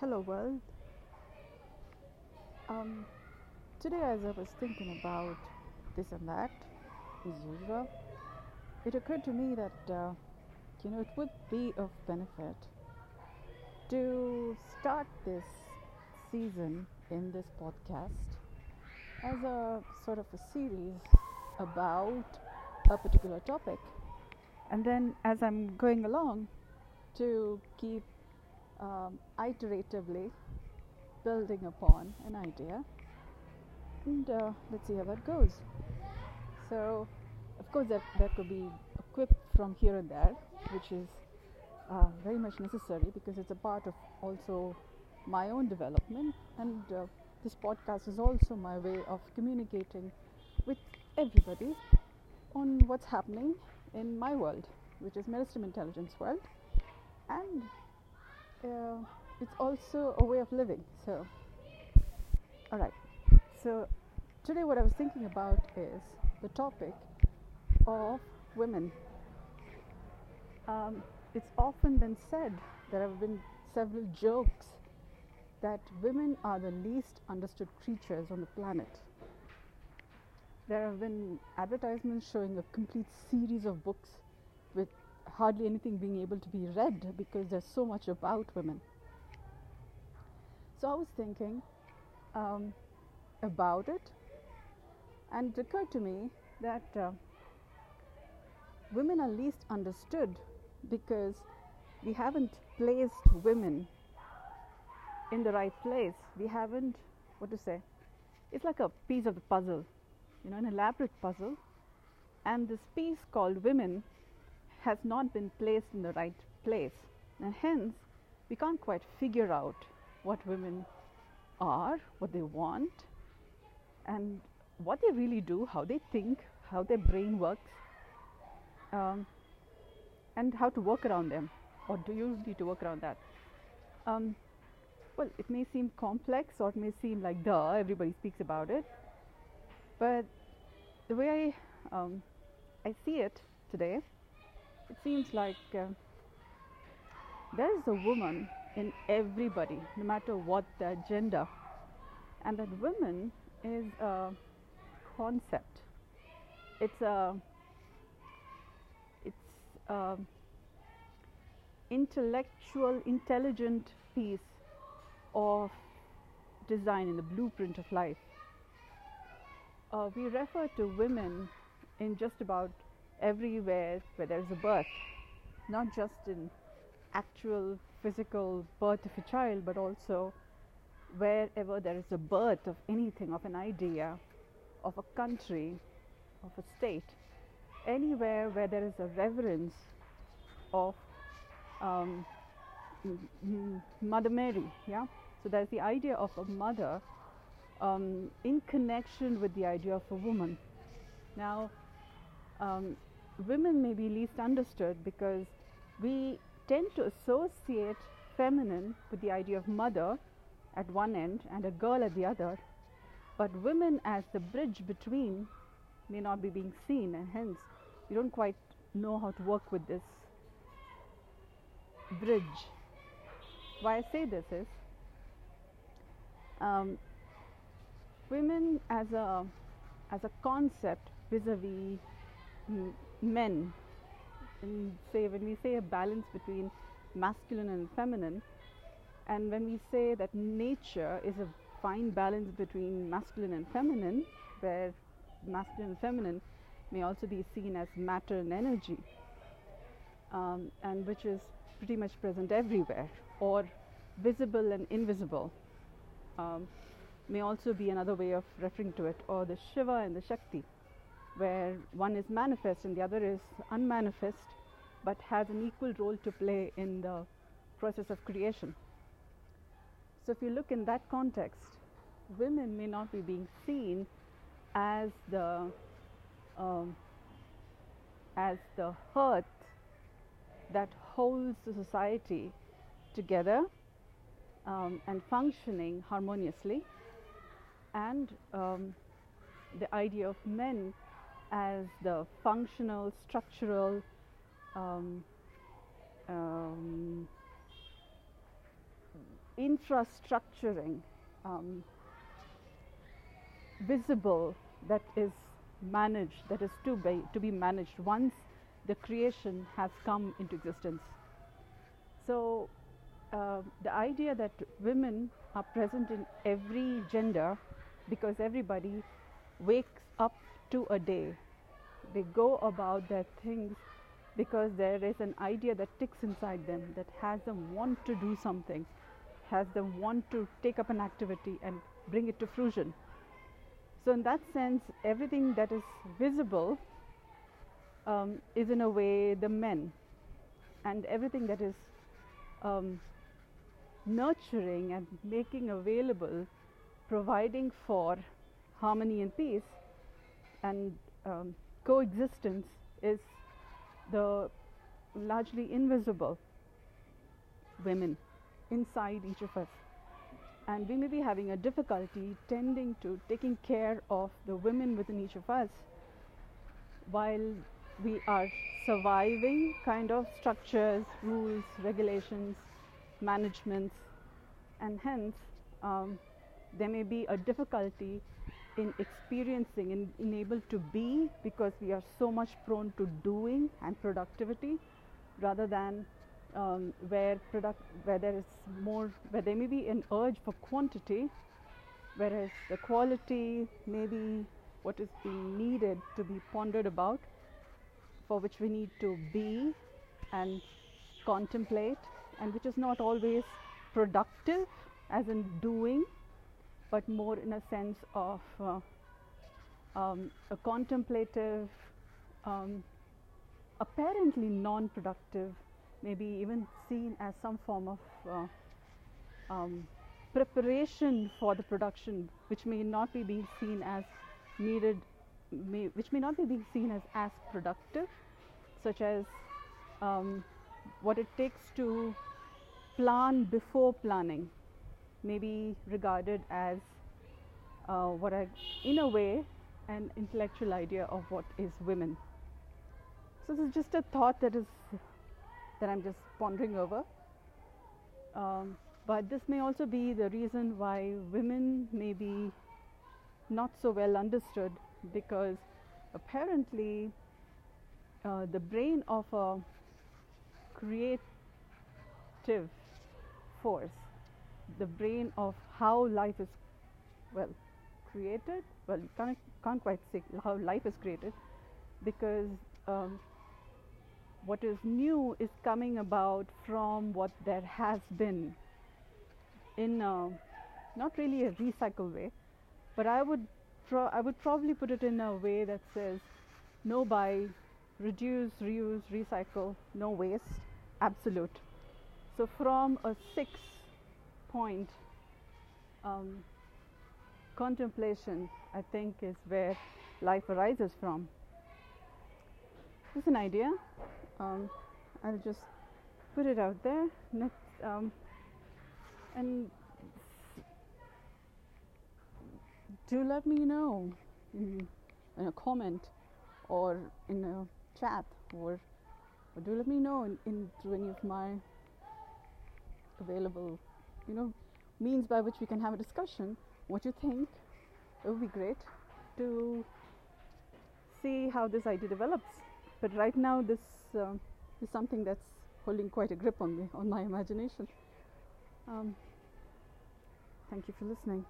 Hello, world. Um, today, as I was thinking about this and that, as usual, it occurred to me that uh, you know it would be of benefit to start this season in this podcast as a sort of a series about a particular topic, and then as I'm going along, to keep um, iteratively building upon an idea. And uh, let's see how that goes. So of course that, that could be a quip from here and there which is uh, very much necessary because it's a part of also my own development. And uh, this podcast is also my way of communicating with everybody on what's happening in my world which is Meristem Intelligence world. And uh, it's also a way of living. So, all right. So, today what I was thinking about is the topic of women. Um, it's often been said, there have been several jokes that women are the least understood creatures on the planet. There have been advertisements showing a complete series of books with hardly anything being able to be read because there's so much about women. So I was thinking um, about it, and it occurred to me that uh, women are least understood because we haven't placed women in the right place. We haven't, what to say, it's like a piece of the puzzle, you know, an elaborate puzzle. And this piece called women has not been placed in the right place. And hence, we can't quite figure out what women are, what they want, and what they really do, how they think, how their brain works, um, and how to work around them, or do you need to work around that? Um, well, it may seem complex or it may seem like duh, everybody speaks about it, but the way I, um, I see it today it seems like uh, there is a woman in everybody, no matter what their gender, and that woman is a concept. It's a it's a intellectual, intelligent piece of design in the blueprint of life. Uh, we refer to women in just about everywhere where there is a birth, not just in actual physical birth of a child, but also wherever there is a birth of anything, of an idea, of a country, of a state, anywhere where there is a reverence of um, Mother Mary, yeah. So there's the idea of a mother um, in connection with the idea of a woman. Now, um, women may be least understood because we tend to associate feminine with the idea of mother at one end and a girl at the other, but women as the bridge between may not be being seen, and hence we don't quite know how to work with this bridge. Why I say this is um, women as a as a concept vis-a-vis men. And say when we say a balance between masculine and feminine and when we say that nature is a fine balance between masculine and feminine where masculine and feminine may also be seen as matter and energy um, and which is pretty much present everywhere or visible and invisible um, may also be another way of referring to it or the shiva and the shakti where one is manifest and the other is unmanifest, but has an equal role to play in the process of creation. So, if you look in that context, women may not be being seen as the um, as the hearth that holds the society together um, and functioning harmoniously, and um, the idea of men as the functional, structural, um, um, infrastructuring um, visible that is managed, that is to be, to be managed once the creation has come into existence. So, uh, the idea that women are present in every gender because everybody wakes up to a day. They go about their things because there is an idea that ticks inside them that has them want to do something, has them want to take up an activity and bring it to fruition. So, in that sense, everything that is visible um, is in a way the men, and everything that is um, nurturing and making available, providing for harmony and peace and um, coexistence is the largely invisible women inside each of us. And we may be having a difficulty tending to taking care of the women within each of us while we are surviving kind of structures, rules, regulations, managements, and hence um, there may be a difficulty in experiencing and in able to be because we are so much prone to doing and productivity rather than um, where product where there is more where there may be an urge for quantity whereas the quality may be what is being needed to be pondered about for which we need to be and contemplate and which is not always productive as in doing but more in a sense of uh, um, a contemplative um, apparently non-productive maybe even seen as some form of uh, um, preparation for the production which may not be being seen as needed may, which may not be being seen as as productive such as um, what it takes to plan before planning may be regarded as uh, what I, in a way, an intellectual idea of what is women. So this is just a thought that is that I'm just pondering over. Um, but this may also be the reason why women may be not so well understood because apparently uh, the brain of a creative force, the brain of how life is well created. Well, you can't, can't quite say how life is created because um, what is new is coming about from what there has been in a, not really a recycle way, but I would pro- I would probably put it in a way that says no buy, reduce, reuse, recycle, no waste, absolute. So from a six point um, contemplation, I think, is where life arises from. Just an idea. Um, I'll just put it out there. Um, and do let me know in, in, a comment or in a chat or, or do let me know in, in through any of my available you know means by which we can have a discussion. What you think? It would be great to see how this idea develops. But right now this uh, is something that's holding quite a grip on me on my imagination. Um, thank you for listening